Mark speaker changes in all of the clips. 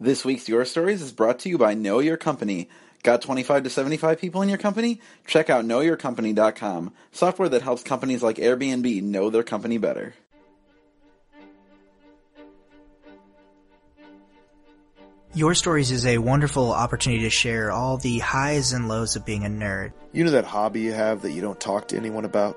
Speaker 1: This week's Your Stories is brought to you by Know Your Company. Got 25 to 75 people in your company? Check out knowyourcompany.com, software that helps companies like Airbnb know their company better.
Speaker 2: Your Stories is a wonderful opportunity to share all the highs and lows of being a nerd.
Speaker 3: You know that hobby you have that you don't talk to anyone about?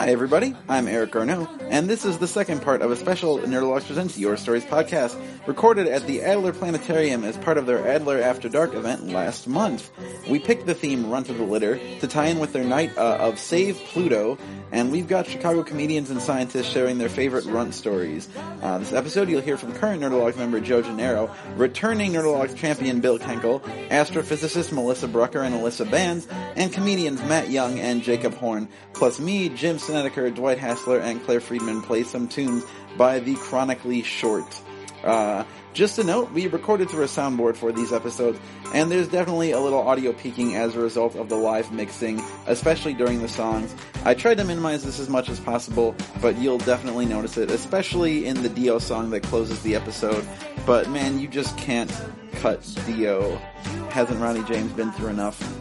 Speaker 1: Hi, everybody. I'm Eric Garneau, and this is the second part of a special Nerdologues Presents Your Stories podcast recorded at the Adler Planetarium as part of their Adler After Dark event last month. We picked the theme Runt of the Litter to tie in with their night uh, of Save Pluto, and we've got Chicago comedians and scientists sharing their favorite runt stories. Uh, this episode, you'll hear from current Nerdologues member Joe Gennaro, returning Nerdologues champion Bill Kenkel, astrophysicist Melissa Brucker and Alissa Bans, and comedians Matt Young and Jacob Horn, plus me, Jim Snedeker, Dwight Hassler, and Claire Friedman play some tunes by the Chronically Short. Uh, just a note, we recorded through a soundboard for these episodes, and there's definitely a little audio peaking as a result of the live mixing, especially during the songs. I tried to minimize this as much as possible, but you'll definitely notice it, especially in the Dio song that closes the episode. But man, you just can't cut Dio. Hasn't Ronnie James been through enough?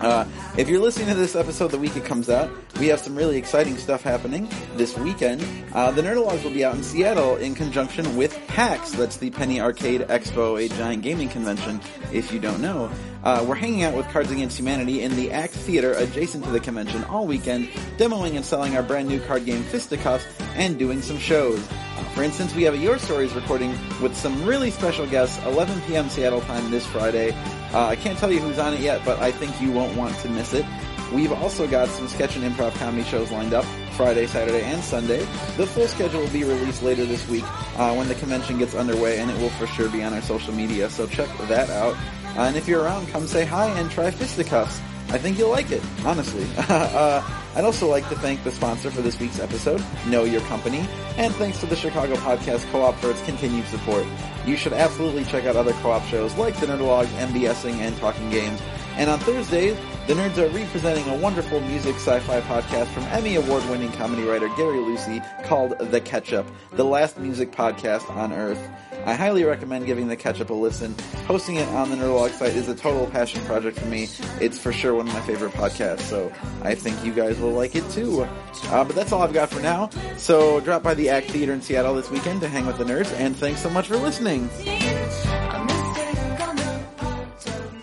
Speaker 1: Uh, if you're listening to this episode the week it comes out, we have some really exciting stuff happening this weekend. Uh, the Nerdologues will be out in Seattle in conjunction with PAX. That's the Penny Arcade Expo, a giant gaming convention, if you don't know. Uh, we're hanging out with Cards Against Humanity in the ACT Theater adjacent to the convention all weekend, demoing and selling our brand new card game Fisticuffs and doing some shows. Uh, for instance, we have a Your Stories recording with some really special guests, 11 p.m. Seattle time this Friday. Uh, I can't tell you who's on it yet, but I think you won't want to miss it. We've also got some sketch and improv comedy shows lined up Friday, Saturday, and Sunday. The full schedule will be released later this week uh, when the convention gets underway, and it will for sure be on our social media, so check that out. Uh, and if you're around, come say hi and try Fisticuffs. I think you'll like it, honestly. uh, I'd also like to thank the sponsor for this week's episode, Know Your Company, and thanks to the Chicago Podcast Co-op for its continued support. You should absolutely check out other co-op shows like The Nerdologues, MBSing, and Talking Games. And on Thursdays, the nerds are representing a wonderful music sci-fi podcast from Emmy award-winning comedy writer Gary Lucy called The Ketchup, the last music podcast on Earth. I highly recommend giving The Ketchup a listen. Hosting it on the Nerdologues site is a total passion project for me. It's for sure one of my favorite podcasts, so I think you guys will like it too. Uh, but that's all I've got for now. So drop by the ACT Theater in Seattle this weekend to hang with the nerds, and thanks so much for listening.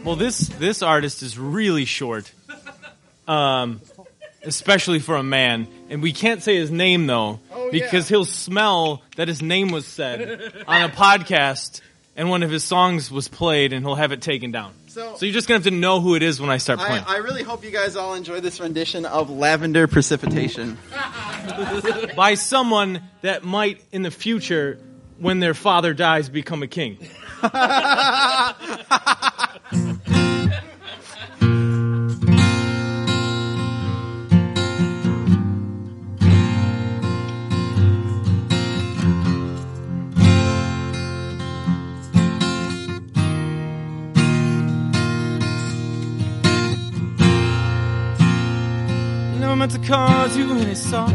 Speaker 4: Well, this this artist is really short, um, especially for a man, and we can't say his name though Oh, because he'll smell that his name was said on a podcast, and one of his songs was played, and he'll have it taken down.
Speaker 1: So-
Speaker 4: So you're just gonna have to know who it is when I start playing.
Speaker 1: I, I really hope you guys all enjoy this rendition of Lavender Precipitation.
Speaker 4: By someone that might in the future, when their father dies, become a king. meant to cause you any sorrow.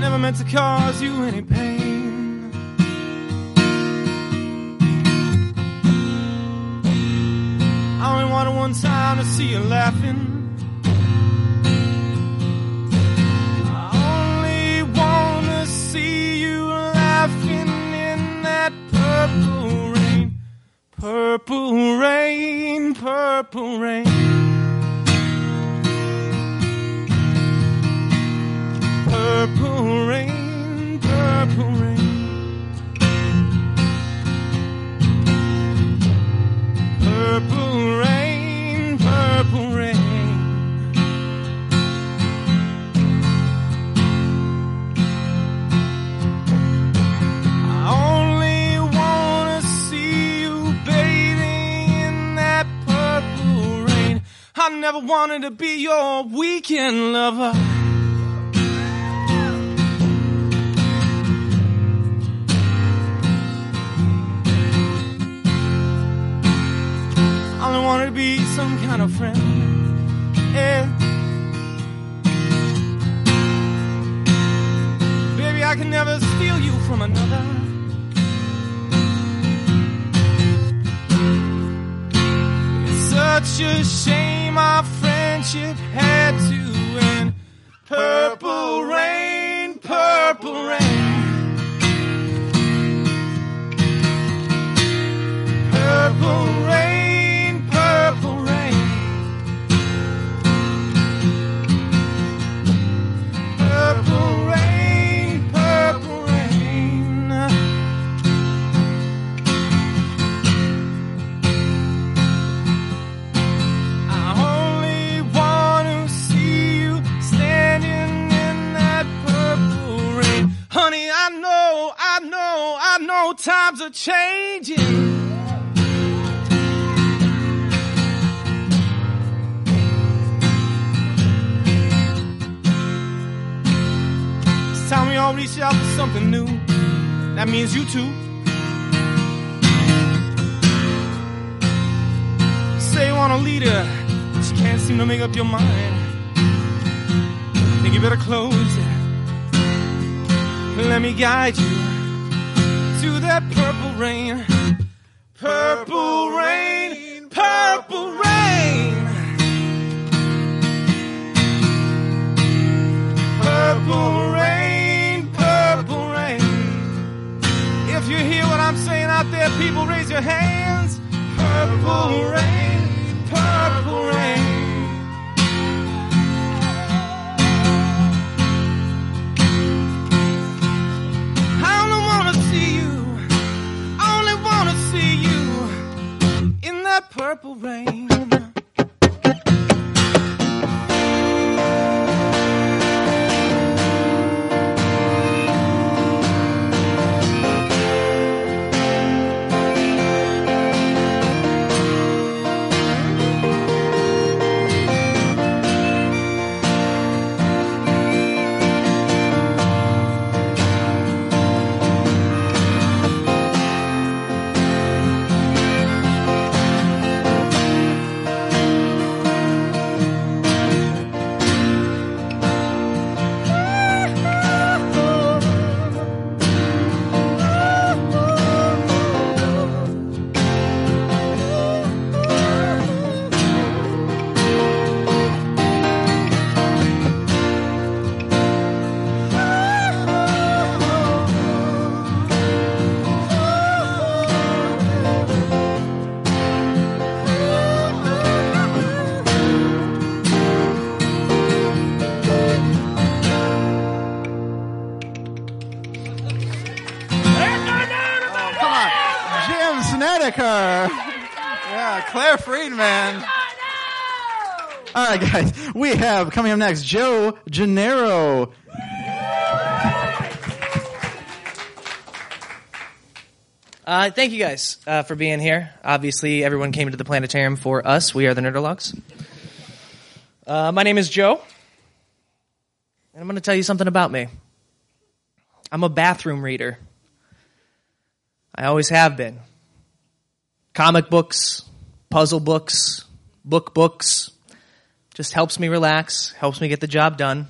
Speaker 4: Never meant to cause you any pain. I only wanted one time to see you laughing. I only wanna see you laughing in that purple purple rain, purple rain. Purple rain, purple rain. Wanted to be your weekend lover. I wanted to be some kind of friend. Yeah. Baby, I can never steal you from another. It's such a shame our friendship had to end. Purple rain, purple rain. Purple rain, times are changing. Time we all reach out for something new. That means you too. Say you want a leader, but you can't seem to make up your mind. Think you better close it. Let me guide you to that purple rain. Purple rain, purple rain. Purple rain, purple rain. If you hear what I'm saying out there, people raise your hands. Purple rain, purple rain. Purple rain.
Speaker 1: Jim Snedeker. Yeah, Claire Friedman. All right, guys. We have coming up next Joe Gennaro.
Speaker 5: Uh, thank you guys uh, for being here. Obviously, everyone came to the planetarium for us. We are the Nerdologues. Uh, my name is Joe, and I'm going to tell you something about me. I'm a bathroom reader. I always have been. Comic books, puzzle books, book books, just helps me relax, helps me get the job done.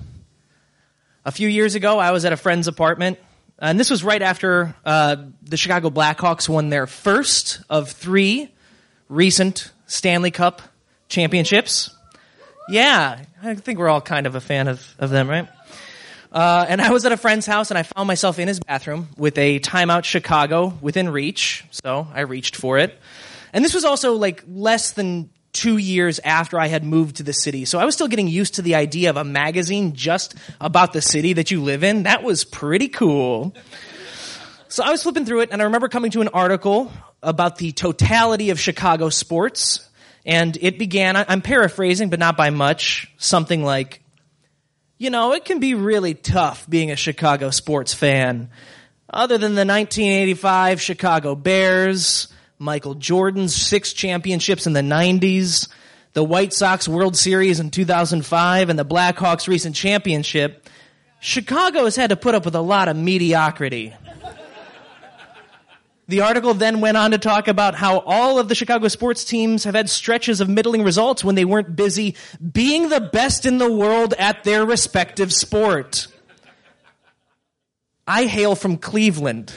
Speaker 5: A few years ago, I was at a friend's apartment, and this was right after uh, the Chicago Blackhawks won their first of three recent Stanley Cup championships. Yeah, I think we're all kind of a fan of, of them, right? Uh, and I was at a friend's house and I found myself in his bathroom with a Time Out Chicago within reach. So I reached for it. And this was also like less than two years after I had moved to the city. So I was still getting used to the idea of a magazine just about the city that you live in. That was pretty cool. So I was flipping through it and I remember coming to an article about the totality of Chicago sports. And it began, I'm paraphrasing, but not by much, something like, you know, it can be really tough being a Chicago sports fan. Other than the 1985 Chicago Bears, Michael Jordan's six championships in the 90s, the White Sox World Series in 2005, and the Blackhawks recent championship, Chicago has had to put up with a lot of mediocrity. The article then went on to talk about how all of the Chicago sports teams have had stretches of middling results when they weren't busy being the best in the world at their respective sport. I hail from Cleveland.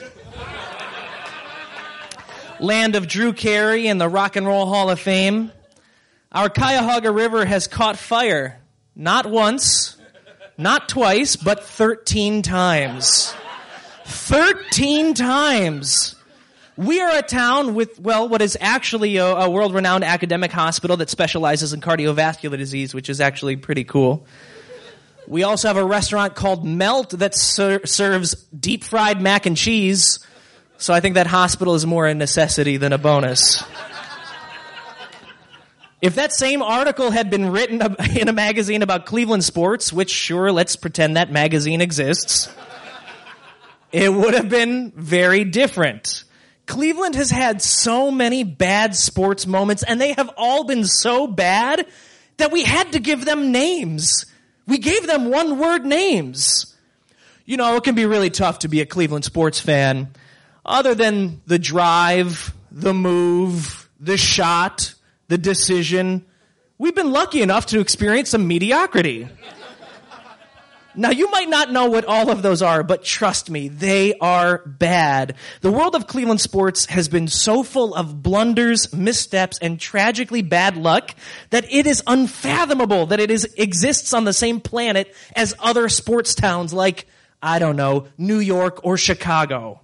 Speaker 5: Land of Drew Carey and the Rock and Roll Hall of Fame. Our Cuyahoga River has caught fire. Not once, not twice, but 13 times. 13 times. We are a town with, well, what is actually a, a world renowned academic hospital that specializes in cardiovascular disease, which is actually pretty cool. We also have a restaurant called Melt that ser- serves deep fried mac and cheese. So I think that hospital is more a necessity than a bonus. If that same article had been written in a magazine about Cleveland sports, which sure, let's pretend that magazine exists, it would have been very different. Cleveland has had so many bad sports moments, and they have all been so bad that we had to give them names. We gave them one word names. You know, it can be really tough to be a Cleveland sports fan, other than the drive, the move, the shot, the decision. We've been lucky enough to experience some mediocrity. Now, you might not know what all of those are, but trust me, they are bad. The world of Cleveland sports has been so full of blunders, missteps, and tragically bad luck that it is unfathomable that it is, exists on the same planet as other sports towns like, I don't know, New York or Chicago.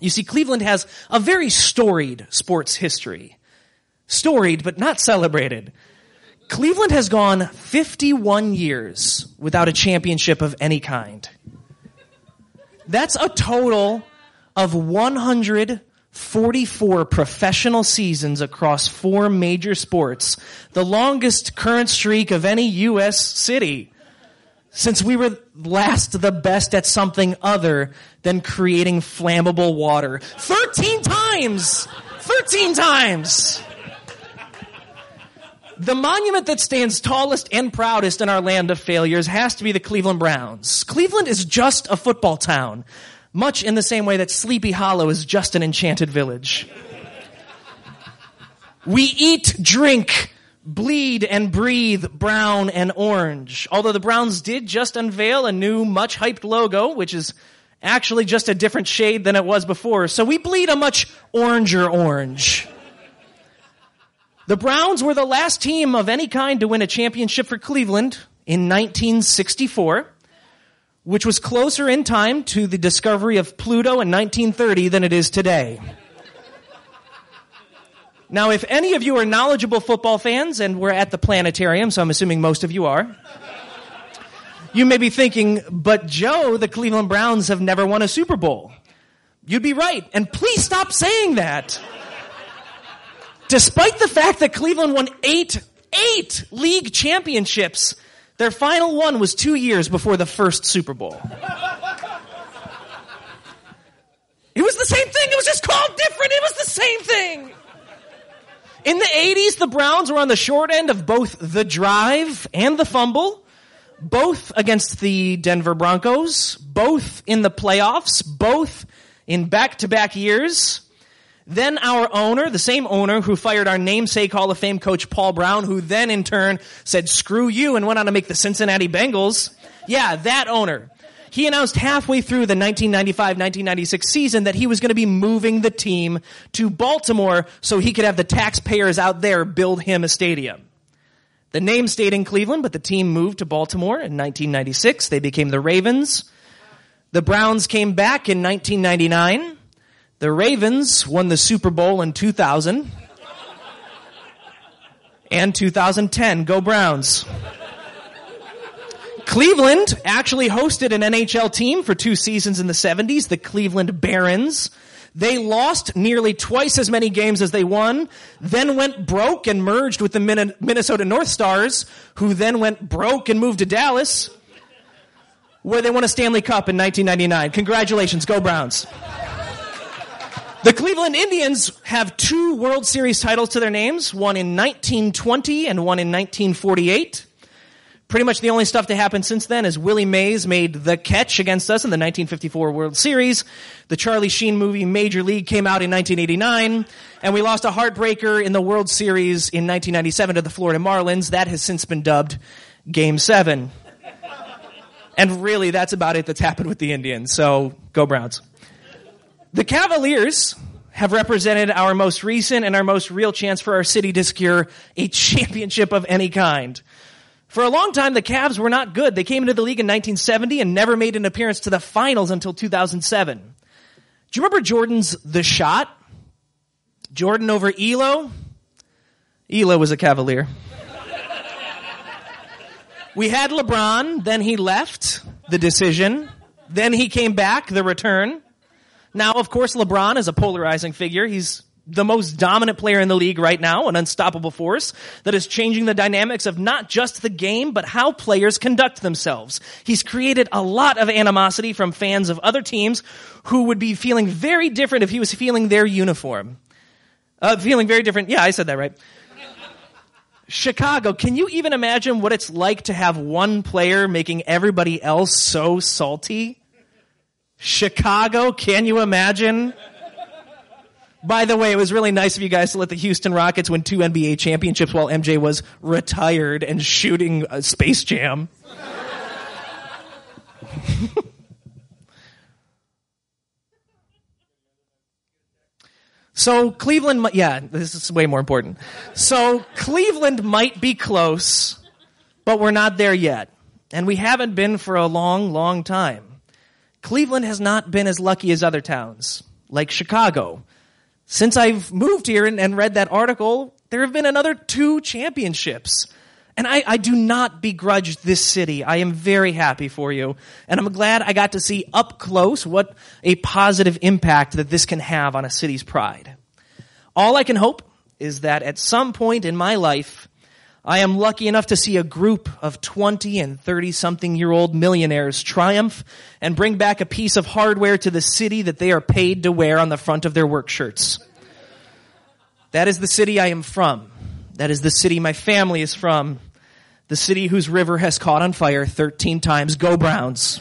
Speaker 5: You see, Cleveland has a very storied sports history. Storied, but not celebrated. Cleveland has gone 51 years without a championship of any kind. That's a total of 144 professional seasons across four major sports, the longest current streak of any U.S. city. Since we were last the best at something other than creating flammable water. 13 times! 13 times! The monument that stands tallest and proudest in our land of failures has to be the Cleveland Browns. Cleveland is just a football town, much in the same way that Sleepy Hollow is just an enchanted village. We eat, drink, bleed, and breathe brown and orange. Although the Browns did just unveil a new, much hyped logo, which is actually just a different shade than it was before. So we bleed a much oranger orange. The Browns were the last team of any kind to win a championship for Cleveland in 1964, which was closer in time to the discovery of Pluto in 1930 than it is today. Now, if any of you are knowledgeable football fans, and we're at the planetarium, so I'm assuming most of you are, you may be thinking, but Joe, the Cleveland Browns have never won a Super Bowl. You'd be right, and please stop saying that. Despite the fact that Cleveland won eight, eight league championships, their final one was two years before the first Super Bowl. It was the same thing. It was just called different. It was the same thing. In the 80s, the Browns were on the short end of both the drive and the fumble, both against the Denver Broncos, both in the playoffs, both in back to back years. Then our owner, the same owner who fired our namesake Hall of Fame coach Paul Brown, who then in turn said, screw you and went on to make the Cincinnati Bengals. Yeah, that owner. He announced halfway through the 1995-1996 season that he was going to be moving the team to Baltimore so he could have the taxpayers out there build him a stadium. The name stayed in Cleveland, but the team moved to Baltimore in 1996. They became the Ravens. The Browns came back in 1999. The Ravens won the Super Bowl in 2000 and 2010. Go Browns. Cleveland actually hosted an NHL team for two seasons in the 70s, the Cleveland Barons. They lost nearly twice as many games as they won, then went broke and merged with the Minnesota North Stars, who then went broke and moved to Dallas, where they won a Stanley Cup in 1999. Congratulations, go Browns. The Cleveland Indians have two World Series titles to their names, one in 1920 and one in 1948. Pretty much the only stuff to happen since then is Willie Mays made the catch against us in the 1954 World Series. The Charlie Sheen movie Major League came out in 1989, and we lost a heartbreaker in the World Series in 1997 to the Florida Marlins. That has since been dubbed Game 7. And really, that's about it that's happened with the Indians. So, go Browns. The Cavaliers have represented our most recent and our most real chance for our city to secure a championship of any kind. For a long time, the Cavs were not good. They came into the league in 1970 and never made an appearance to the finals until 2007. Do you remember Jordan's The Shot? Jordan over Ehlo? Ehlo was a Cavalier. we had LeBron, then he left, the decision. Then he came back, the return. Now, of course, LeBron is a polarizing figure. He's the most dominant player in the league right now, an unstoppable force that is changing the dynamics of not just the game, but how players conduct themselves. He's created a lot of animosity from fans of other teams who would be feeling very different if he was feeling their uniform. Uh, feeling very different. Yeah, I said that right. Chicago, can you even imagine what it's like to have one player making everybody else so salty? Chicago, can you imagine? By the way, it was really nice of you guys to let the Houston Rockets win two NBA championships while MJ was retired and shooting a Space Jam. so Cleveland, yeah, this is way more important. So Cleveland might be close, but we're not there yet. And we haven't been for a long, long time. Cleveland has not been as lucky as other towns, like Chicago. Since I've moved here and, and read that article, there have been another two championships. And I, I, do not begrudge this city. I am very happy for you. And I'm glad I got to see up close what a positive impact that this can have on a city's pride. All I can hope is that at some point in my life, I am lucky enough to see a group of 20 and 30 something year old millionaires triumph and bring back a piece of hardware to the city that they are paid to wear on the front of their work shirts. That is the city I am from. That is the city my family is from. The city whose river has caught on fire 13 times. Go Browns.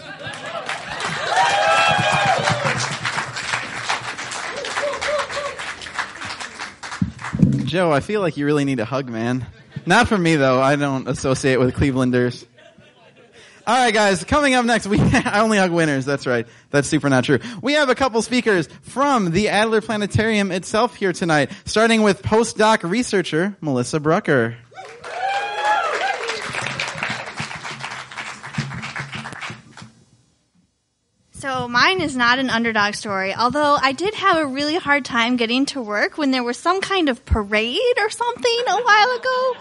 Speaker 1: Joe, I feel like you really need a hug, man. Not for me though. I don't associate with Clevelanders. All right, guys. Coming up next, we I only hug winners. That's right. That's super not true. We have a couple speakers from the Adler Planetarium itself here tonight, starting with postdoc researcher Melissa Brucker.
Speaker 6: So mine is not an underdog story, although I did have a really hard time getting to work when there was some kind of parade or something a while ago.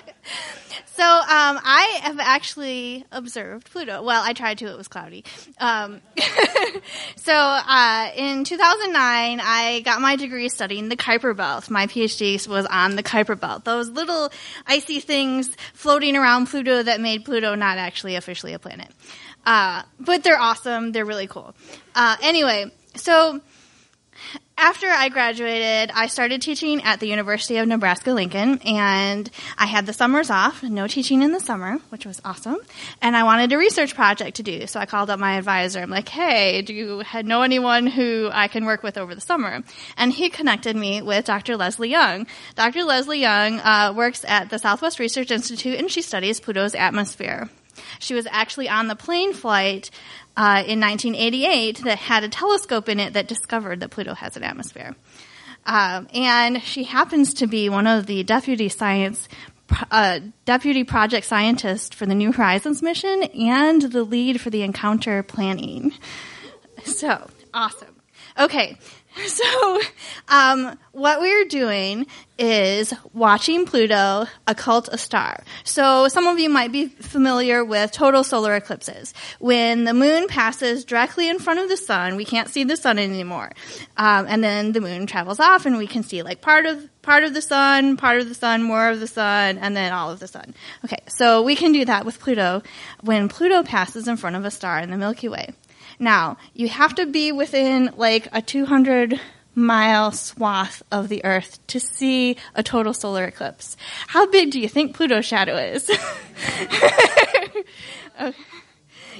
Speaker 6: So um, I have actually observed Pluto. Well, I tried to. It was cloudy. Um, so uh, in 2009, I got my degree studying the Kuiper Belt. My PhD was on the Kuiper Belt. Those little icy things floating around Pluto that made Pluto not actually officially a planet. Uh, but they're awesome. They're really cool. Uh, anyway, so after I graduated, I started teaching at the University of Nebraska Lincoln, and I had the summers off, no teaching in the summer, which was awesome. And I wanted a research project to do, so I called up my advisor. I'm like, "Hey, do you know anyone who I can work with over the summer?" And he connected me with Dr. Leslie Young. Dr. Leslie Young uh, works at the Southwest Research Institute, and she studies Pluto's atmosphere. She was actually on the plane flight uh, in 1988 that had a telescope in it that discovered that Pluto has an atmosphere. Um, and she happens to be one of the deputy science uh, deputy project scientist for the New Horizons mission and the lead for the encounter planning. So awesome. Okay, so um, what we're doing is watching Pluto occult a star. So some of you might be familiar with total solar eclipses. When the moon passes directly in front of the sun, we can't see the sun anymore, um, and then the moon travels off, and we can see like part of part of the sun, part of the sun, more of the sun, and then all of the sun. Okay, so we can do that with Pluto when Pluto passes in front of a star in the Milky Way. Now, you have to be within like a 200 mile swath of the Earth to see a total solar eclipse. How big do you think Pluto's shadow is? okay.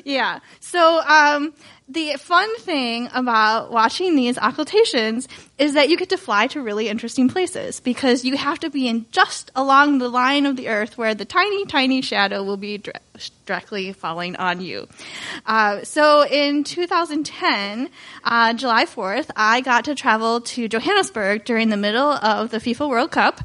Speaker 6: Yeah. So, um, the fun thing about watching these occultations is that you get to fly to really interesting places because you have to be in just along the line of the earth where the tiny, tiny shadow will be directly falling on you. Uh, so in 2010, uh, July 4th, I got to travel to Johannesburg during the middle of the FIFA World Cup.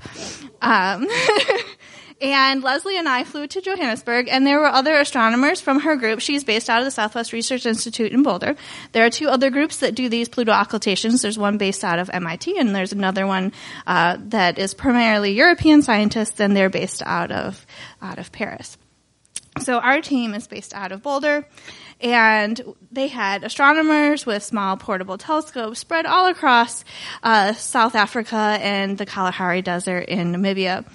Speaker 6: Um, And Leslie and I flew to Johannesburg, and there were other astronomers from her group. She's based out of the Southwest Research Institute in Boulder. There are two other groups that do these Pluto occultations. There's one based out of MIT, and there's another one uh, that is primarily European scientists, and they're based out of out of Paris. So our team is based out of Boulder, and they had astronomers with small portable telescopes spread all across uh, South Africa and the Kalahari Desert in Namibia.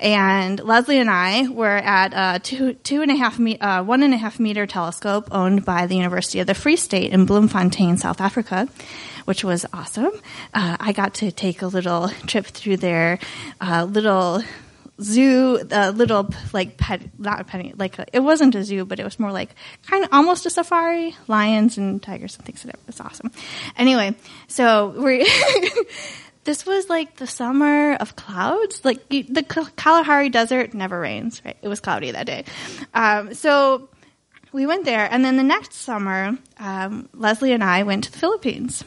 Speaker 6: And Leslie and I were at a two, two and a half me, uh, one and a half meter telescope owned by the University of the Free State in Bloemfontein, South Africa, which was awesome. Uh, I got to take a little trip through their uh, little zoo, a little like pet, not a penny, like a, it wasn't a zoo, but it was more like kind of almost a safari, lions and tigers and things that. It was awesome. Anyway, so we this was like the summer of clouds. Like the Kalahari Desert never rains, right? It was cloudy that day. Um, so we went there, and then the next summer, um, Leslie and I went to the Philippines.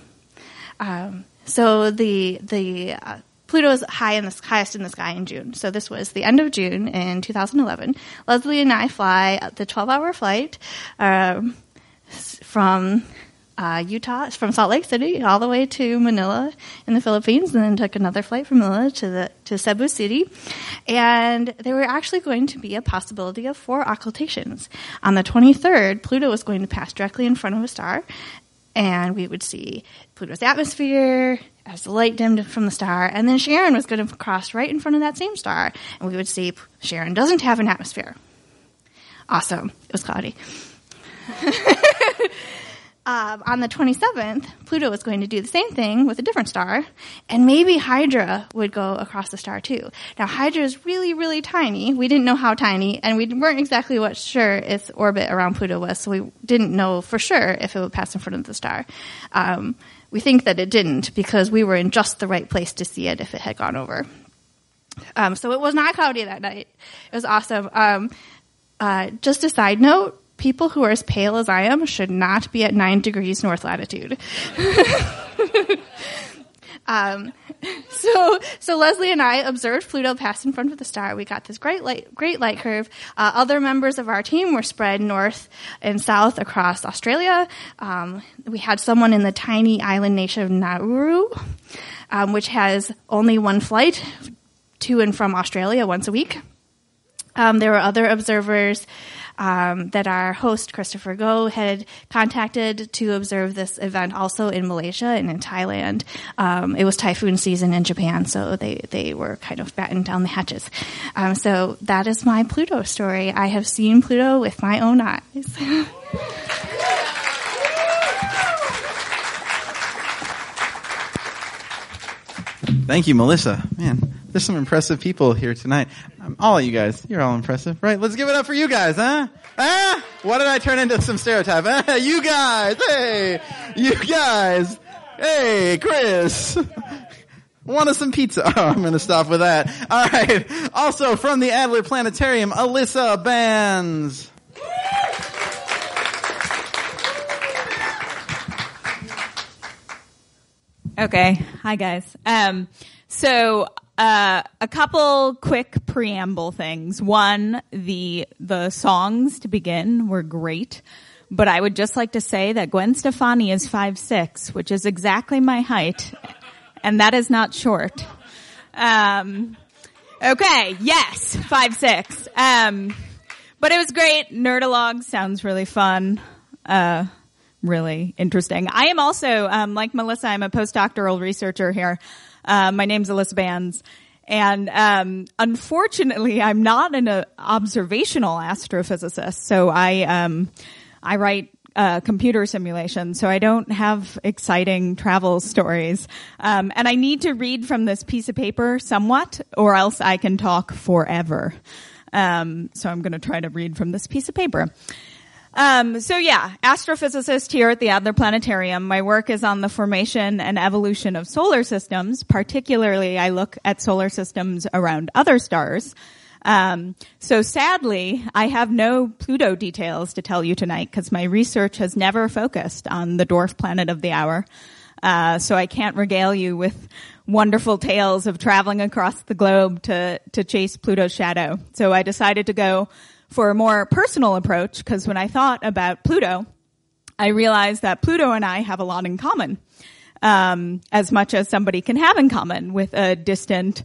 Speaker 6: Um, so the the uh, Pluto is high in the highest in the sky in June. So this was the end of June in 2011. Leslie and I fly the 12 hour flight um, from uh, Utah, from Salt Lake City all the way to Manila in the Philippines, and then took another flight from Manila to the to Cebu City. And there were actually going to be a possibility of four occultations. On the 23rd, Pluto was going to pass directly in front of a star, and we would see Pluto's atmosphere as the light dimmed from the star, and then Charon was going to cross right in front of that same star, and we would see Charon doesn't have an atmosphere. Awesome. It was cloudy. um, on the 27th, Pluto was going to do the same thing with a different star, and maybe Hydra would go across the star too. Now, Hydra is really, really tiny. We didn't know how tiny, and we weren't exactly what sure its orbit around Pluto was, so we didn't know for sure if it would pass in front of the star. Um, we think that it didn't because we were in just the right place to see it if it had gone over. Um, so it was not cloudy that night. It was awesome. Um, uh, just a side note, people who are as pale as I am should not be at nine degrees north latitude. um, so, so Leslie and I observed Pluto pass in front of the star. We got this great light, great light curve. Uh, other members of our team were spread north and south across Australia. Um, we had someone in the tiny island nation of Nauru, um, which has only one flight to and from Australia once a week. Um, there were other observers um, that our host, Christopher Go, had contacted to observe this event also in Malaysia and in Thailand. Um, it was typhoon season in Japan, so they, they were kind of battened down the hatches. Um, so that is my Pluto story. I have seen Pluto with my own eyes.
Speaker 1: Thank you, Melissa. Man, there's some impressive people here tonight. Um, all of you guys, you're all impressive, right? Let's give it up for you guys, huh? Ah, what did I turn into some stereotype? Ah, you guys, hey, you guys, hey, Chris. Want some pizza? Oh, I'm going to stop with that. All right. Also from the Adler Planetarium, Alissa Bans.
Speaker 7: Okay. Hi, guys. Um, so, uh, a couple quick preamble things. One, the, the songs to begin were great, but I would just like to say that Gwen Stefani is five six, which is exactly my height, and that is not short. Um, okay. Yes. Five six. Um, but it was great. Nerdologue sounds really fun. Uh, really interesting. I am also, um, like Melissa, I'm a postdoctoral researcher here. Uh, my name's Alissa Bans. And um, unfortunately, I'm not an uh, observational astrophysicist, so I um, I write uh, computer simulations, so I don't have exciting travel stories. Um, and I need to read from this piece of paper somewhat, or else I can talk forever. Um, so I'm going to try to read from this piece of paper. Um, so yeah, astrophysicist here at the Adler Planetarium. My work is on the formation and evolution of solar systems. Particularly, I look at solar systems around other stars. Um, so sadly, I have no Pluto details to tell you tonight because my research has never focused on the dwarf planet of the hour. Uh, so I can't regale you with wonderful tales of traveling across the globe to to chase Pluto's shadow. So I decided to go for a more personal approach because when I thought about Pluto, I realized that Pluto and I have a lot in common. Um, as much as somebody can have in common with a distant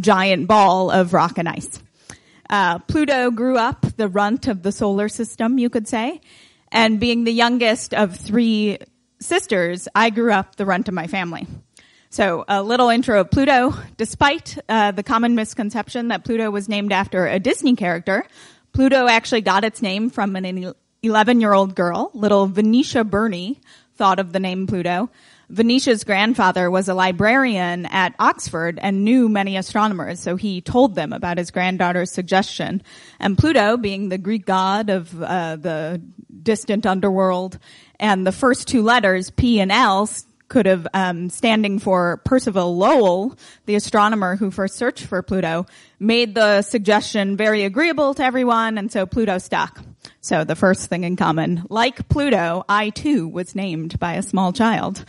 Speaker 7: giant ball of rock and ice. Uh, Pluto grew up the runt of the solar system, you could say, and being the youngest of three sisters, I grew up the runt of my family. So a little intro of Pluto. Despite uh, the common misconception that Pluto was named after a Disney character, Pluto actually got its name from an 11 year old girl, little Venetia Burney, thought of the name Pluto. Venetia's grandfather was a librarian at Oxford and knew many astronomers, so he told them about his granddaughter's suggestion. And Pluto, being the Greek god of uh, the distant underworld, and the first two letters, P and L, could have um, standing for Percival Lowell, the astronomer who first searched for Pluto, made the suggestion very agreeable to everyone, and so Pluto stuck. So the first thing in common, like Pluto, I too was named by a small child.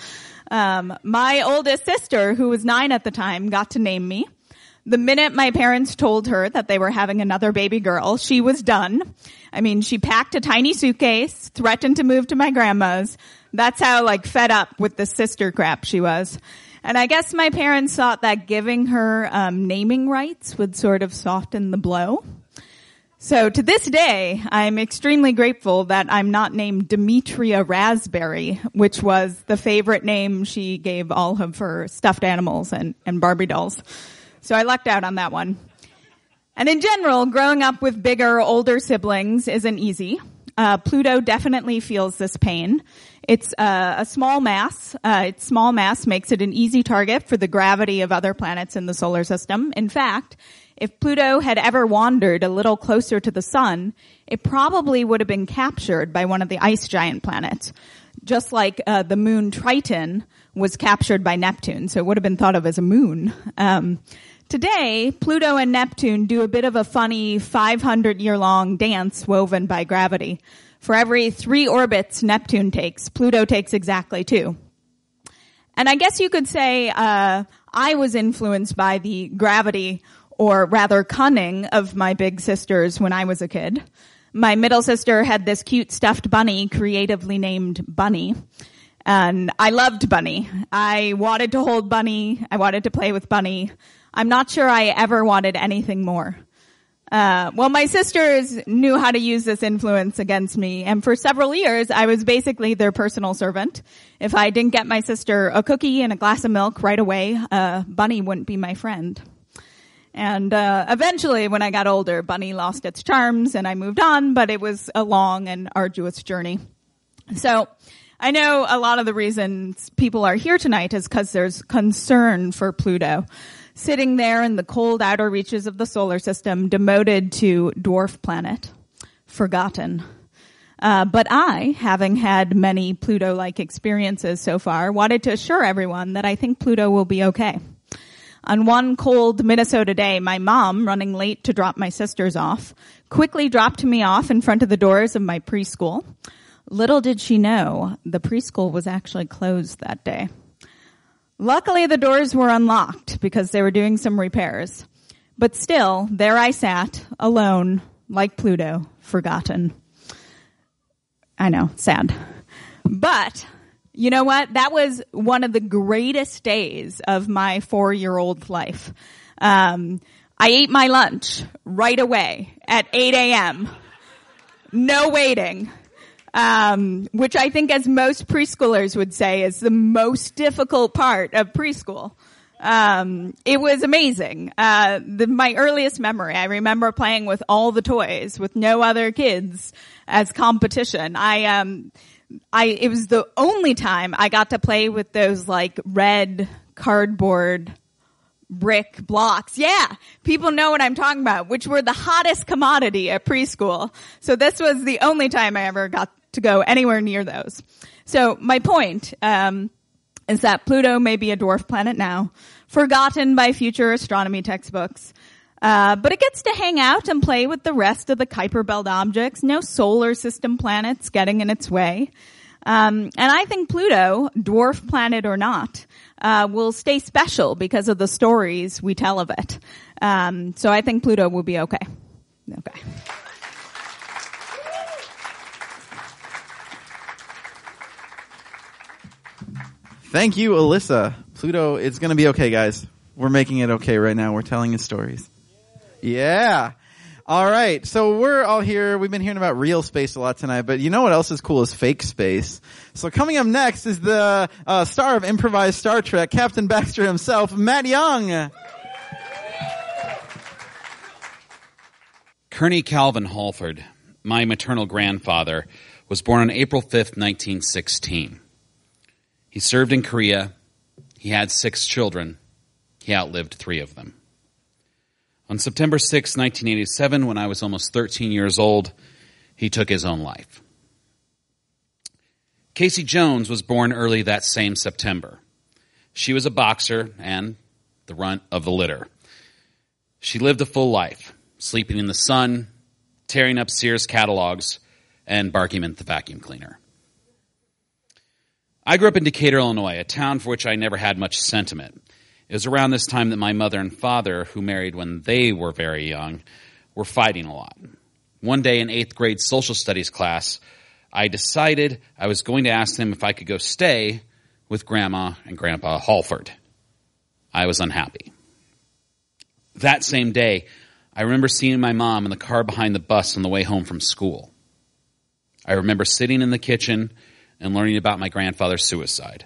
Speaker 7: Um, my oldest sister, who was nine at the time, got to name me. The minute my parents told her that they were having another baby girl, she was done. I mean, she packed a tiny suitcase, threatened to move to my grandma's. That's how like fed up with the sister crap she was. And I guess my parents thought that giving her um, naming rights would sort of soften the blow. So to this day, I'm extremely grateful that I'm not named Demetria Raspberry, which was the favorite name she gave all of her stuffed animals and, and Barbie dolls. So I lucked out on that one. And in general, growing up with bigger, older siblings isn't easy. Uh, Pluto definitely feels this pain. It's uh, a small mass. Uh, its small mass makes it an easy target for the gravity of other planets in the solar system. In fact, if Pluto had ever wandered a little closer to the sun, it probably would have been captured by one of the ice giant planets, just like uh, the moon Triton was captured by Neptune. So it would have been thought of as a moon. Um, today, Pluto and Neptune do a bit of a funny 500 year long dance woven by gravity. For every three orbits Neptune takes, Pluto takes exactly two. And I guess you could say uh, I was influenced by the gravity or rather cunning of my big sisters when I was a kid. My middle sister had this cute stuffed bunny creatively named Bunny. And I loved Bunny. I wanted to hold Bunny. I wanted to play with Bunny. I'm not sure I ever wanted anything more. Uh, well, my sisters knew how to use this influence against me, and for several years, I was basically their personal servant. If I didn't get my sister a cookie and a glass of milk right away, uh, Bunny wouldn't be my friend. And uh, eventually, when I got older, Bunny lost its charms and I moved on, but it was a long and arduous journey. So, I know a lot of the reasons people are here tonight is because there's concern for Pluto. Sitting there in the cold outer reaches of the solar system, demoted to dwarf planet, forgotten. Uh, but I, having had many Pluto-like experiences so far, wanted to assure everyone that I think Pluto will be okay. On one cold Minnesota day, my mom, running late to drop my sisters off, quickly dropped me off in front of the doors of my preschool. Little did she know, the preschool was actually closed that day. Luckily, the doors were unlocked because they were doing some repairs. But still, there I sat, alone, like Pluto, forgotten. I know, sad. But you know what? That was one of the greatest days of my four year old life. Um, I ate my lunch right away at 8 a.m. No waiting. Um, which I think as most preschoolers would say is the most difficult part of preschool. Um, it was amazing. Uh, the, my earliest memory, I remember playing with all the toys with no other kids as competition. I, um, I, it was the only time I got to play with those like red cardboard brick blocks. Yeah, people know what I'm talking about, which were the hottest commodity at preschool. So this was the only time I ever got to go anywhere near those. So my point, um, is that Pluto may be a dwarf planet now, forgotten by future astronomy textbooks. Uh, but it gets to hang out and play with the rest of the Kuiper Belt objects. No solar system planets getting in its way. Um, and I think Pluto, dwarf planet or not, uh, will stay special because of the stories we tell of it. Um, so I think Pluto will be okay. Okay.
Speaker 1: Thank you, Alissa. Pluto, it's gonna be okay, guys. We're making it okay right now. We're telling his stories. Yeah. All right. So we're all here. We've been hearing about real space a lot tonight, but you know what else is cool is fake space. So coming up next is the uh, star of improvised Star Trek, Captain Baxter himself, Matt Young.
Speaker 8: Kearney Calvin Halford, my maternal grandfather, was born on April 5th, 1916. He served in Korea. He had six children. He outlived three of them. On September 6, 1987, when I was almost 13 years old, he took his own life. Casey Jones was born early that same September. She was a boxer and the runt of the litter. She lived a full life, sleeping in the sun, tearing up Sears catalogs, and barking at the vacuum cleaner. I grew up in Decatur, Illinois, a town for which I never had much sentiment. It was around this time that my mother and father, who married when they were very young, were fighting a lot. One day in eighth grade social studies class, I decided I was going to ask them if I could go stay with Grandma and Grandpa Halford. I was unhappy. That same day, I remember seeing my mom in the car behind the bus on the way home from school. I remember sitting in the kitchen and learning about my grandfather's suicide.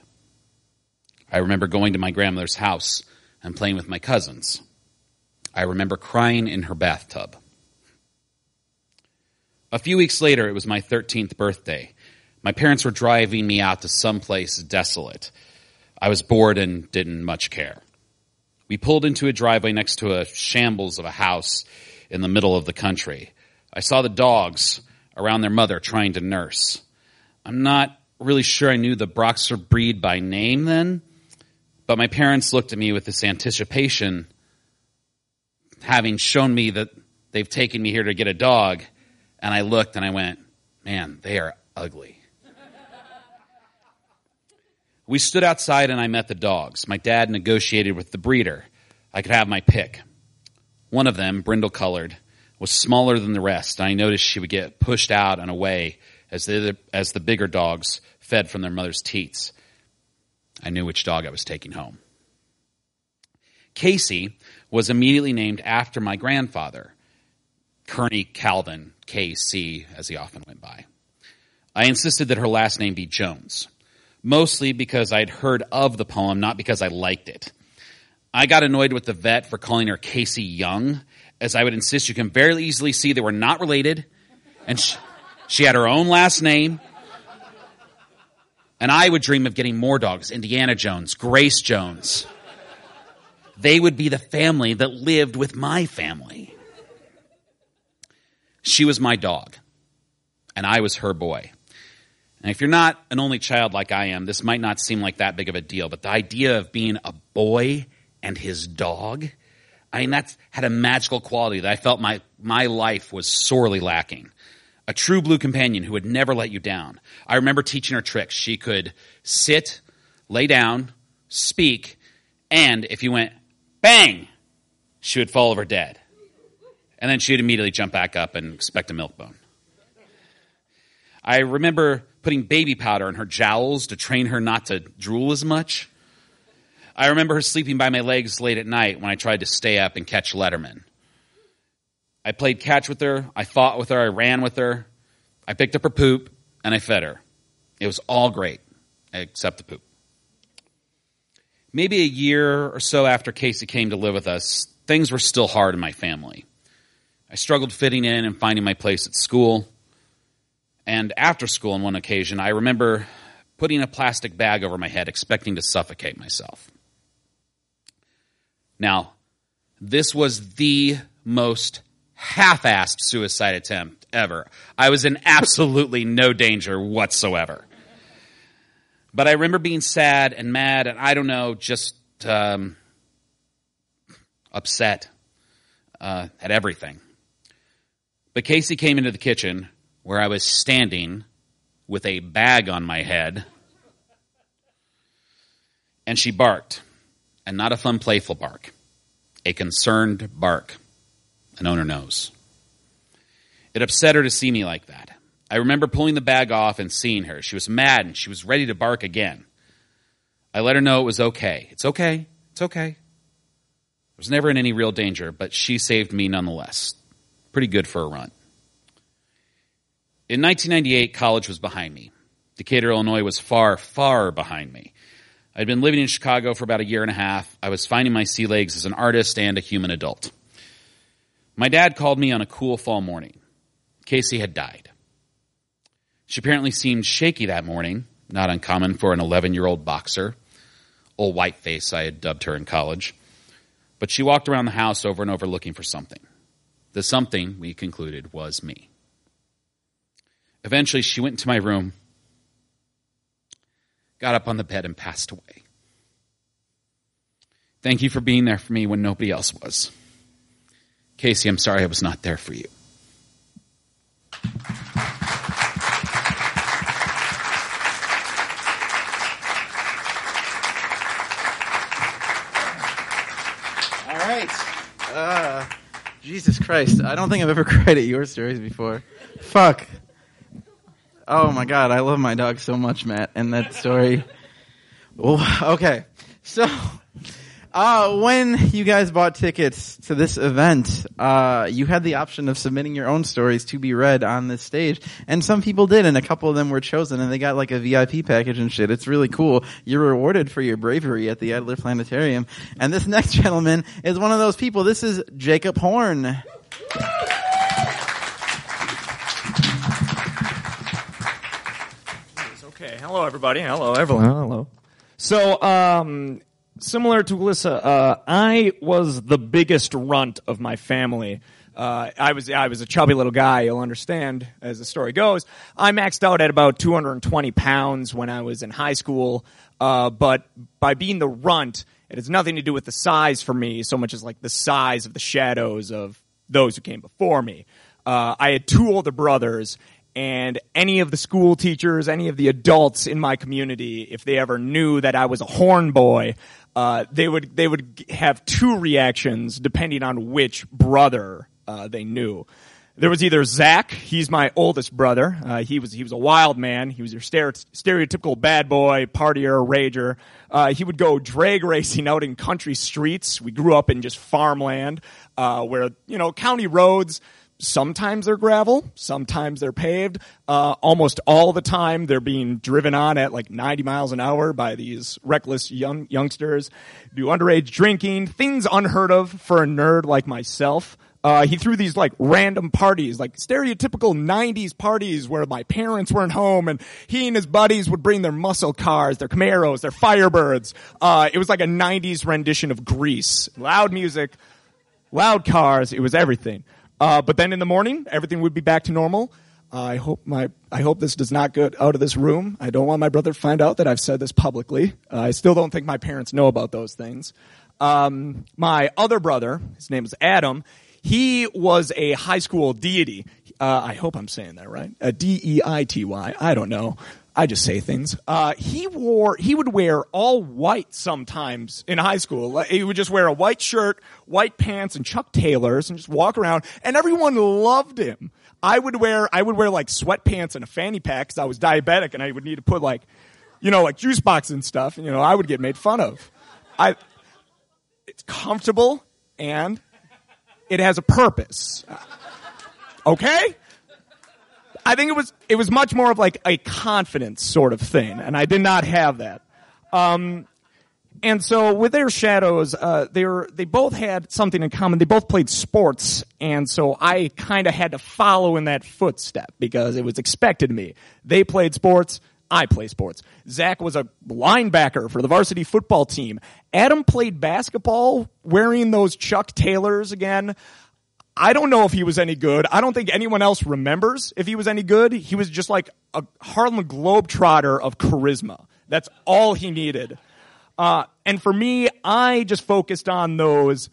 Speaker 8: I remember going to my grandmother's house and playing with my cousins. I remember crying in her bathtub. A few weeks later, it was my 13th birthday. My parents were driving me out to some place desolate. I was bored and didn't much care. We pulled into a driveway next to a shambles of a house in the middle of the country. I saw the dogs around their mother trying to nurse. I'm not really sure I knew the Boxer breed by name then, but my parents looked at me with this anticipation, having shown me that they've taken me here to get a dog. And I looked and I went, man, they are ugly. we stood outside and I met the dogs. My dad negotiated with the breeder. I could have my pick. One of them, brindle colored, was smaller than the rest. And I noticed she would get pushed out and away as the, as the bigger dogs fed from their mother's teats. I knew which dog I was taking home. Casey was immediately named after my grandfather, Kearney Calvin, KC, as he often went by. I insisted that her last name be Jones, mostly because I'd heard of the poem, not because I liked it. I got annoyed with the vet for calling her Casey Young, as I would insist you can very easily see they were not related, and she, she had her own last name, And I would dream of getting more dogs Indiana Jones, Grace Jones. They would be the family that lived with my family. She was my dog, and I was her boy. And if you're not an only child like I am, this might not seem like that big of a deal, but the idea of being a boy and his dog, I mean, that's had a magical quality that I felt my, my life was sorely lacking. A true blue companion who would never let you down. I remember teaching her tricks. She could sit, lay down, speak, and if you went bang, she would fall over dead. And then she'd immediately jump back up and expect a milk bone. I remember putting baby powder in her jowls to train her not to drool as much. I remember her sleeping by my legs late at night when I tried to stay up and catch Letterman. I played catch with her, I fought with her, I ran with her, I picked up her poop, and I fed her. It was all great, except the poop. Maybe a year or so after Casey came to live with us, things were still hard in my family. I struggled fitting in and finding my place at school. And after school, on one occasion, I remember putting a plastic bag over my head, expecting to suffocate myself. Now, this was the most half assed suicide attempt ever. I was in absolutely no danger whatsoever. But I remember being sad and mad, and I don't know, just um, upset uh, at everything. But Casey came into the kitchen where I was standing with a bag on my head, and she barked, and not a fun, playful bark, a concerned bark. An owner knows. It upset her to see me like that. I remember pulling the bag off and seeing her. She was mad and she was ready to bark again. I let her know it was okay. It's okay. It's okay. I was never in any real danger, but she saved me nonetheless. Pretty good for a run. In 1998, college was behind me. Decatur, Illinois was far, far behind me. I'd been living in Chicago for about a year and a half. I was finding my sea legs as an artist and a human adult. My dad called me on a cool fall morning. Casey had died. She apparently seemed shaky that morning, not uncommon for an 11 year old boxer. Old white face, I had dubbed her in college. But she walked around the house over and over looking for something. The something, we concluded, was me. Eventually, she went into my room, got up on the bed, and passed away. Thank you for being there for me when nobody else was. Casey, I'm sorry I was not there for you.
Speaker 1: All right. Uh, Jesus Christ. I don't think I've ever cried at your stories before. Fuck. Oh my god, I love my dog so much, Matt, and that story. Oh, okay. So, uh, when you guys bought tickets to this event, uh, you had the option of submitting your own stories to be read on this stage, and some people did, and a couple of them were chosen, and they got like a VIP package and shit. It's really cool. You're rewarded for your bravery at the Adler Planetarium. And this next gentleman is one of those people. This is Jacob Horn.
Speaker 9: Okay. Hello, everybody. Hello, everyone. Hello. So, um, similar to Alissa, uh, I was the biggest runt of my family. Uh, I was I was a chubby little guy. You'll understand as the story goes. I maxed out at about 220 pounds when I was in high school. Uh, but by being the runt, it has nothing to do with the size for me so much as like the size of the shadows of those who came before me. Uh, I had two older brothers, and any of the school teachers, any of the adults in my community, if they ever knew that I was a horn boy, uh, they would they would have two reactions depending on which brother uh, they knew. There was either Zach, he's my oldest brother. Uh, he was he was a wild man. He was your stereotypical bad boy, partier, rager. Uh, he would go drag racing out in country streets. We grew up in just farmland, uh, where you know county roads sometimes they're gravel, sometimes they're paved. Uh, almost all the time they're being driven on at like 90 miles an hour by these reckless young youngsters. Do underage drinking, things unheard of for a nerd like myself. Uh, he threw these like random parties, like stereotypical 90s parties where my parents weren't home and he and his buddies would bring their muscle cars, their Camaros, their Firebirds. Uh, it was like a 90s rendition of Grease. Loud music, loud cars, it was everything. Uh, but then in the morning, everything would be back to normal. Uh, I hope my I hope this does not get out of this room. I don't want my brother to find out that I've said this publicly. Uh, I still don't think my parents know about those things. Um, my other brother, his name is Adam. He was a high school deity. Uh, I hope I'm saying that right. A D E I T Y. I don't know. I just say things. Uh, he wore, he would wear all white sometimes in high school. He would just wear a white shirt, white pants, and Chuck Taylors, and just walk around. And everyone loved him. I would wear, I would wear like sweatpants and a fanny pack because I was diabetic, and I would need to put like, you know, like juice box and stuff. And, you know, I would get made fun of. I, it's comfortable and it has a purpose. Okay? I think it was it was much more of like a confidence sort of thing, and I did not have that. Um, and so with their shadows, uh, they were they both had something in common. They both played sports, and so I kind of had to follow in that footstep because it was expected of me. They played sports. I play sports. Zach was a linebacker for the varsity football team. Adam played basketball wearing those Chuck Taylors again. I don't know if he was any good. I don't think anyone else remembers if he was any good. He was just like a Harlem Globetrotter of charisma. That's all he needed. Uh, and for me, I just focused on those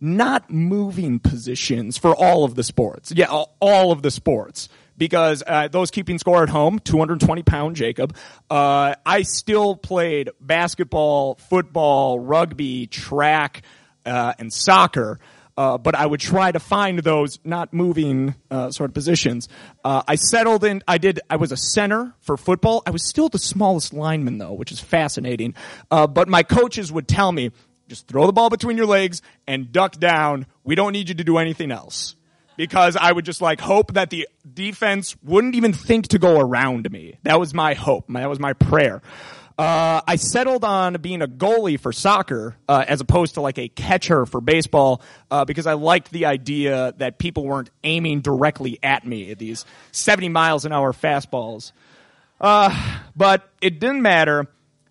Speaker 9: not moving positions for all of the sports. Yeah, all- of the sports. Because uh, those keeping score at home, 220 pound Jacob, uh, I still played basketball, football, rugby, track, uh, and soccer. Uh, but I would try to find those not moving uh, sort of positions. Uh, I settled in. I did. I was a center for football. I was still the smallest lineman though, which is fascinating. Uh, but my coaches would tell me, just throw the ball between your legs and duck down. We don't need you to do anything else. Because I would just like hope that the defense wouldn't even think to go around me. That was my hope. That was my prayer. Uh, I settled on being a goalie for soccer uh, as opposed to like a catcher for baseball uh, because I liked the idea that people weren't aiming directly at me. At these 70 miles an hour fastballs. Uh, but it didn't matter.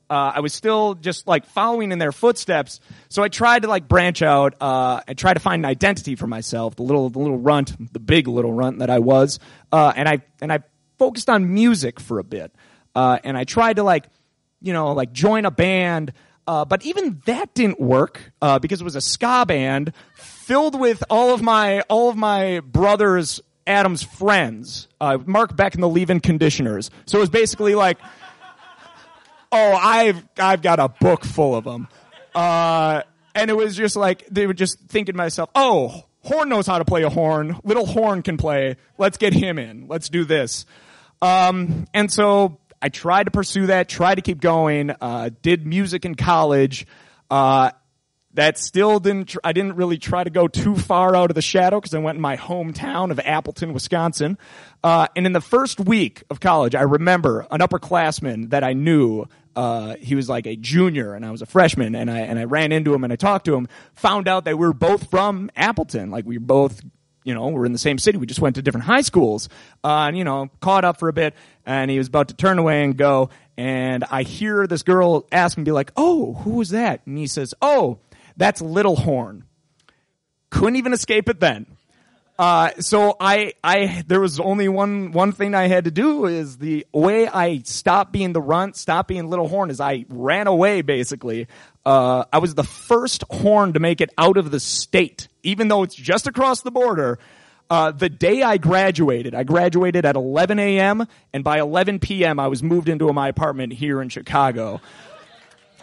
Speaker 9: Uh, I was still just like following in their footsteps. So I tried to like branch out uh, and try to find an identity for myself. The little, the little runt, the big little runt that I was, and I and I focused on music for a bit. And I tried to like, you know, like join a band. Uh, but even that didn't work uh, because it was a ska band filled with all of my all of my brothers Adam's friends, uh, Mark Beck and the Leave-In Conditioners. So it was basically like oh, I've I've got a book full of them. Uh, and it was just like they were just thinking to myself, oh, Horn knows how to play a horn. Little Horn can play. Let's get him in. Let's do this. Um, and so I tried to pursue that, tried to keep going. Uh, did music in college. Uh, that still didn't. Tr- I didn't really try to go too far out of the shadow because I went in my hometown of Appleton, Wisconsin. Uh, and in the first week of college, I remember an upperclassman that I knew. Uh, he was like a junior, and I was a freshman, and I and I ran into him and I talked to him. Found out that we were both from Appleton, like we both you know, we're in the same city. We just went to different high schools. Uh, and, you know, caught up for a bit and he was about to turn away and go. And I hear this girl ask him, be like, Oh, who was that? And he says, Oh, that's Little Horn. Couldn't even escape it then. Uh, so I, I, there was only one, one thing I had to do is the way I stopped being the runt, stopped being Little Horn is I ran away basically. Uh, I was the first horn to make it out of the state, even though it's just across the border. Uh, the day I graduated, I graduated at 11 a.m. and by 11 p.m. I was moved into my apartment here in Chicago.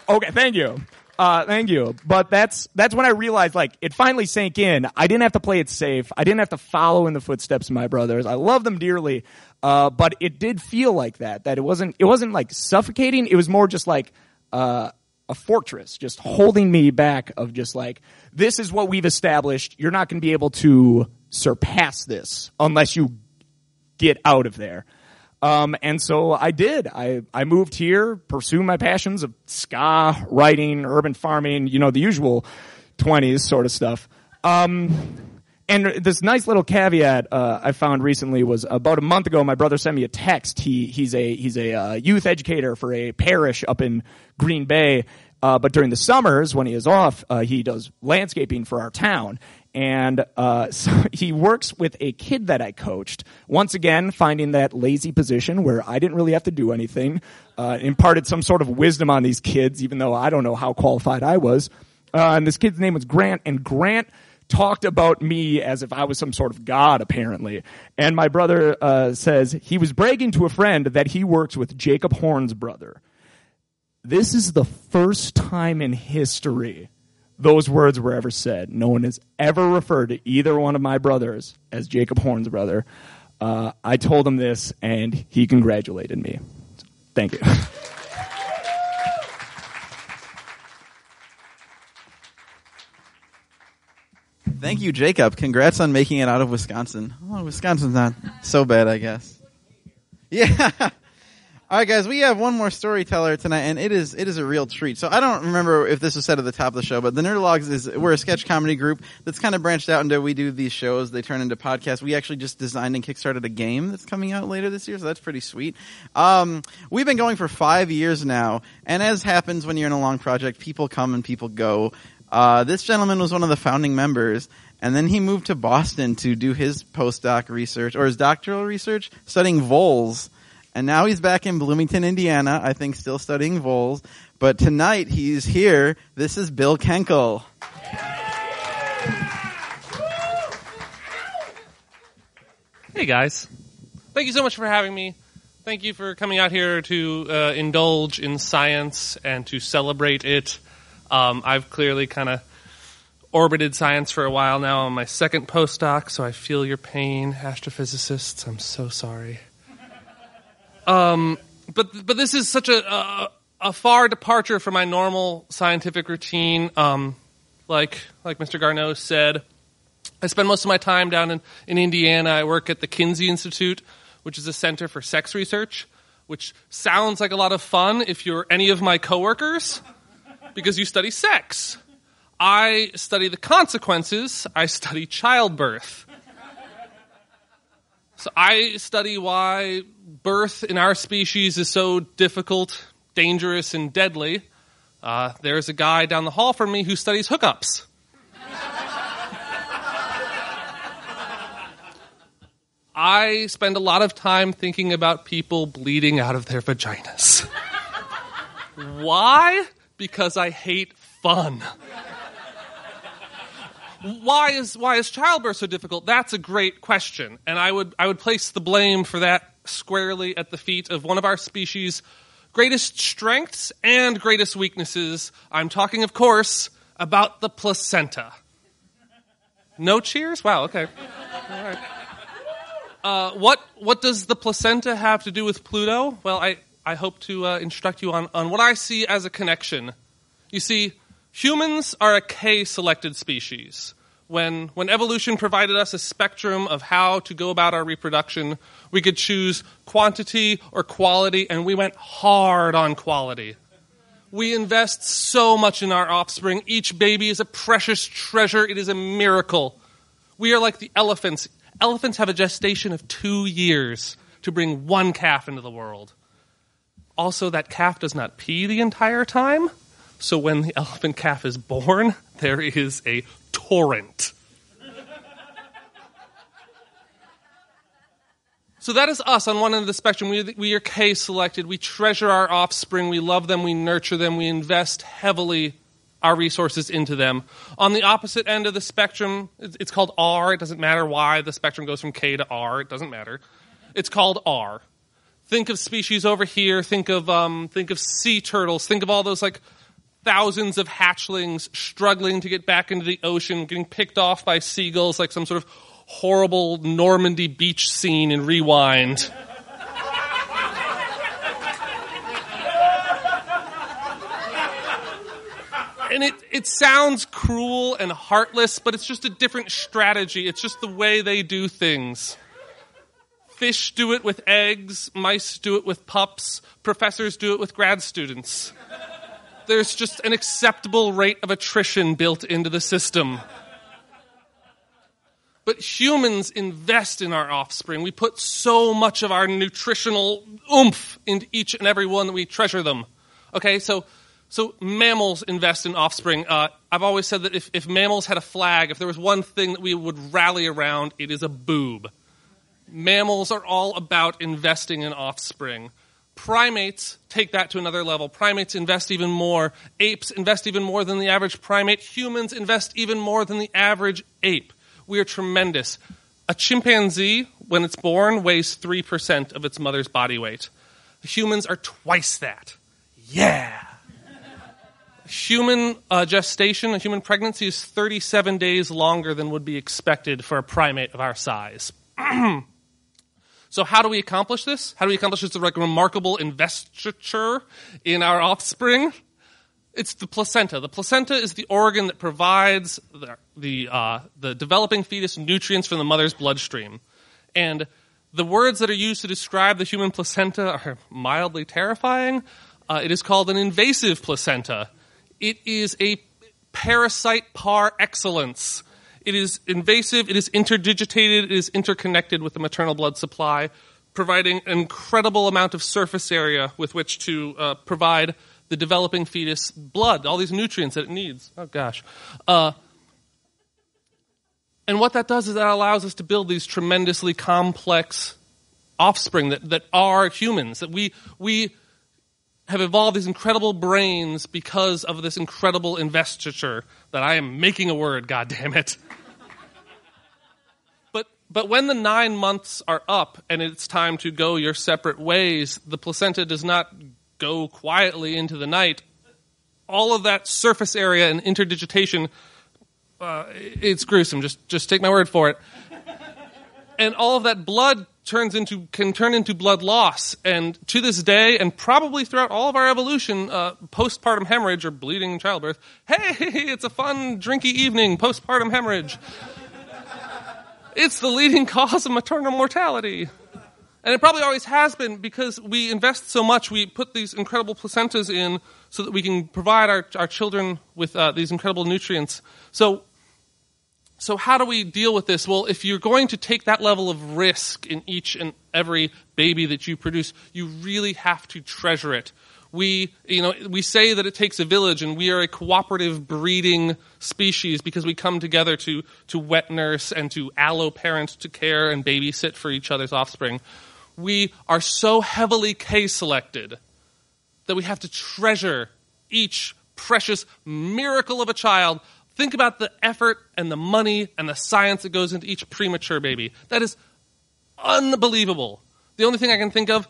Speaker 9: Okay, thank you. Uh, thank you. But that's that's when I realized like it finally sank in. I didn't have to play it safe. I didn't have to follow in the footsteps of my brothers. I love them dearly. Uh, but it did feel like that. That it wasn't it wasn't like suffocating. It was more just like uh, a fortress, just holding me back of just like this is what we've established. You're not going to be able to surpass this unless you get out of there. Um, and so I did. I, I moved here, pursue my passions of ska, writing, urban farming, you know, the usual 20s sort of stuff. Um, and this nice little caveat uh, I found recently was about a month ago. My brother sent me a text. He he's a he's a uh, youth educator for a parish up in Green Bay. Uh, but during the summers when he is off, uh, he does landscaping for our town. And uh, so he works with a kid that I coached. Once again, finding that lazy position where I didn't really have to do anything. Uh, imparted some sort of wisdom on these kids, even though I don't know how qualified I was. and this kid's name was Grant, and Grant talked about me as if I was some sort of god, apparently. And my brother uh, says he was bragging to a friend that he works with Jacob Horn's brother. This is the first time in history those words were ever said. No one has ever referred to either one of my brothers as Jacob Horn's brother. Uh, I told him this, and he congratulated me. Thank you.
Speaker 1: Thank you, Jacob. Congrats on making it out of Wisconsin. Oh, Wisconsin's not so bad, I guess. Yeah. All right, guys, we have one more storyteller tonight, and it is it is a real treat. So I don't remember if this was said at the top of the show, but the Nerdologues is we're a sketch comedy group that's kind of branched out into we do these shows. They turn into podcasts. We actually just designed and kickstarted a game that's coming out later this year, so that's pretty sweet. Um, we've been going for five years now, and as happens when you're in a long project, people come and people go. Uh, this gentleman was one of the founding members, and then he moved to Boston to do his postdoc research or his doctoral research, studying voles. And now he's back in Bloomington, Indiana, I think still studying voles. But tonight he's here. This is Bill Kenkel.
Speaker 10: Hey guys. Thank you so much for having me. Thank you for coming out here to uh, indulge in science and to celebrate it. Um, I've clearly kind of orbited science for a while now on my second postdoc, so I feel your pain, astrophysicists. I'm so sorry. Um, but but this is such a, a, a far departure from my normal scientific routine. Um, like like Mr. Gennaro said, I spend most of my time down in, in Indiana. I work at the Kinsey Institute, which is a center for sex research, which sounds like a lot of fun if you're any of my coworkers because you study sex. I study the consequences, I study childbirth. So I study why birth in our species is so difficult, dangerous, and deadly. Uh, there's a guy down the hall from me who studies hookups. I spend a lot of time thinking about people bleeding out of their vaginas. Why? Because I hate fun. why is why is childbirth so difficult? That's a great question, and I would I would place the blame for that squarely at the feet of one of our species' greatest strengths and greatest weaknesses. I'm talking, of course, about the placenta. No cheers? Wow. Okay. All right. Uh, what what does the placenta have to do with Pluto? Well, I I hope to uh, instruct you on, on what I see as a connection. You see, humans are a K selected species. When, when evolution provided us a spectrum of how to go about our reproduction, we could choose quantity or quality, and we went hard on quality. We invest so much in our offspring. Each baby is a precious treasure, it is a miracle. We are like the elephants. Elephants have a gestation of two years to bring one calf into the world. Also, that calf does not pee the entire time. So when the elephant calf is born, there is a torrent. So that is us on one end of the spectrum. We, we are K selected. We treasure our offspring. We love them. We nurture them. We invest heavily our resources into them. On the opposite end of the spectrum, it's called R. It doesn't matter why the spectrum goes from K to R. It doesn't matter. It's called R. Think of species over here. Think of um, think of sea turtles. Think of all those like thousands of hatchlings struggling to get back into the ocean, getting picked off by seagulls like some sort of horrible Normandy beach scene in Rewind. and it, it sounds cruel and heartless, but it's just a different strategy. It's just the way they do things. Fish do it with eggs, mice do it with pups, professors do it with grad students. There's just an acceptable rate of attrition built into the system. But humans invest in our offspring. We put so much of our nutritional oomph into each and every one that we treasure them. Okay, so so mammals invest in offspring. Uh, I've always said that if, if mammals had a flag, if there was one thing that we would rally around, it is a boob. Mammals are all about investing in offspring. Primates take that to another level. Primates invest even more. Apes invest even more than the average primate. Humans invest even more than the average ape. We are tremendous. A chimpanzee, when it's born, weighs 3% of its mother's body weight. Humans are twice that. Yeah! human uh, gestation, a human pregnancy is 37 days longer than would be expected for a primate of our size. so, how do we accomplish this? How do we accomplish this like remarkable investiture in our offspring? It's the placenta. The placenta is the organ that provides the the, uh, the developing fetus nutrients from the mother's bloodstream, and the words that are used to describe the human placenta are mildly terrifying. Uh, it is called an invasive placenta. It is a parasite par excellence. It is invasive, it is interdigitated, it is interconnected with the maternal blood supply, providing an incredible amount of surface area with which to uh, provide the developing fetus blood, all these nutrients that it needs. Oh gosh. Uh, and what that does is that allows us to build these tremendously complex offspring that, that are humans, that we, we have evolved these incredible brains because of this incredible investiture that I am making a word, God damn it. But, but when the nine months are up and it's time to go your separate ways, the placenta does not go quietly into the night. All of that surface area and interdigitation, uh, it's gruesome. Just, just take my word for it. And all of that blood turns into can turn into blood loss. And to this day and probably throughout all of our evolution uh, postpartum hemorrhage or bleeding in childbirth hey it's a fun drinky evening postpartum hemorrhage. It's the leading cause of maternal mortality. And it probably always has been because we invest so much we put these incredible placentas in so that we can provide our, our children with uh, these incredible nutrients. So so, how do we deal with this? Well, if you're going to take that level of risk in each and every baby that you produce, you really have to treasure it. We, you know, we say that it takes a village, and we are a cooperative breeding species because we come together to, to wet nurse and to allo parents to care and babysit for each other's offspring. We are so heavily K selected that we have to treasure each precious miracle of a child Think about the effort and the money and the science that goes into each premature baby. That is unbelievable. The only thing I can think of,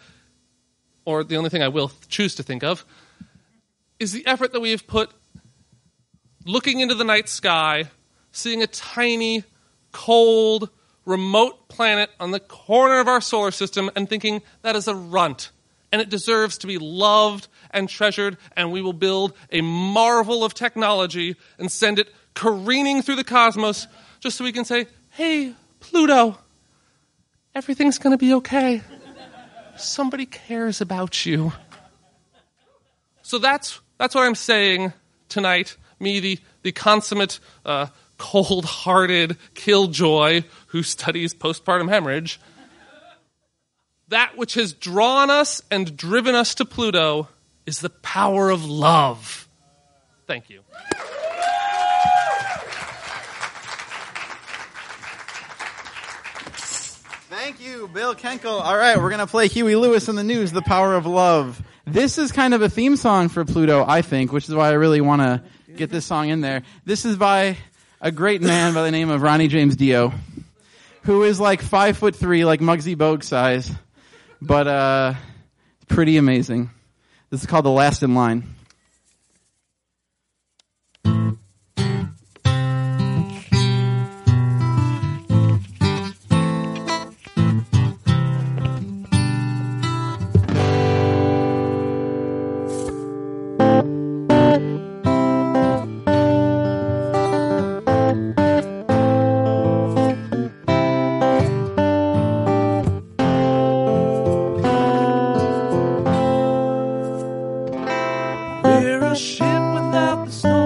Speaker 10: or the only thing I will choose to think of, is the effort that we have put looking into the night sky, seeing a tiny, cold, remote planet on the corner of our solar system, and thinking that is a runt and it deserves to be loved and treasured, and we will build a marvel of technology and send it careening through the cosmos just so we can say, hey, Pluto, everything's going to be okay. Somebody cares about you. So that's, that's what I'm saying tonight. Me, the, the consummate, uh, cold hearted killjoy who studies postpartum hemorrhage that which has drawn us and driven us to Pluto is the power of love. Thank you.
Speaker 1: Thank you, Bill Kenkel. All right, we're going to play Huey Lewis and the News, The Power of Love. This is kind of a theme song for Pluto, I think, which is why I really want to get this song in there. This is by a great man by the name of Ronnie James Dio, who is like five foot three, like Muggsy Bogues size but uh, pretty amazing. This is called The Last in Line.
Speaker 11: ship
Speaker 12: without the
Speaker 11: snow.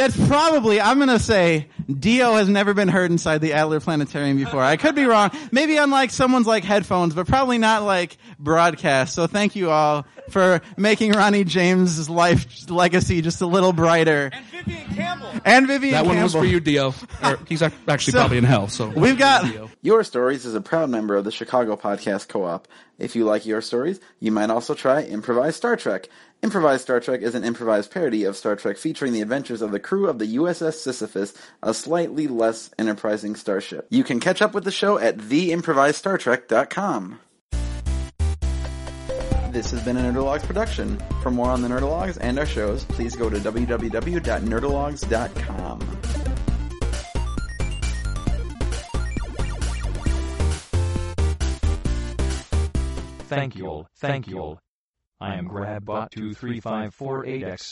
Speaker 11: That's probably, I'm going to say, Dio has never been heard inside the Adler Planetarium before. I could be wrong. Maybe on like someone's like headphones, but probably not like broadcast. So thank you all for making Ronnie James' life legacy just a little brighter. And Vivian Campbell. And Vivian
Speaker 13: That one was for you, Dio. Or he's actually
Speaker 11: So,
Speaker 13: probably in hell. So
Speaker 11: We've got
Speaker 1: Your Stories is a proud member of the Chicago Podcast Co-op. If you like your stories, you might also try Improvised Star Trek. Improvised Star Trek is an improvised parody of Star Trek featuring the adventures of the crew of the USS Sisyphus, a slightly less enterprising starship. You can catch up with the show at theimprovisedstartrek.com. This has been a Nerdologues production. For more on the Nerdologues and our shows, please go to www.nerdologues.com.
Speaker 14: Thank you all, thank you all. I am GrabBot23548X.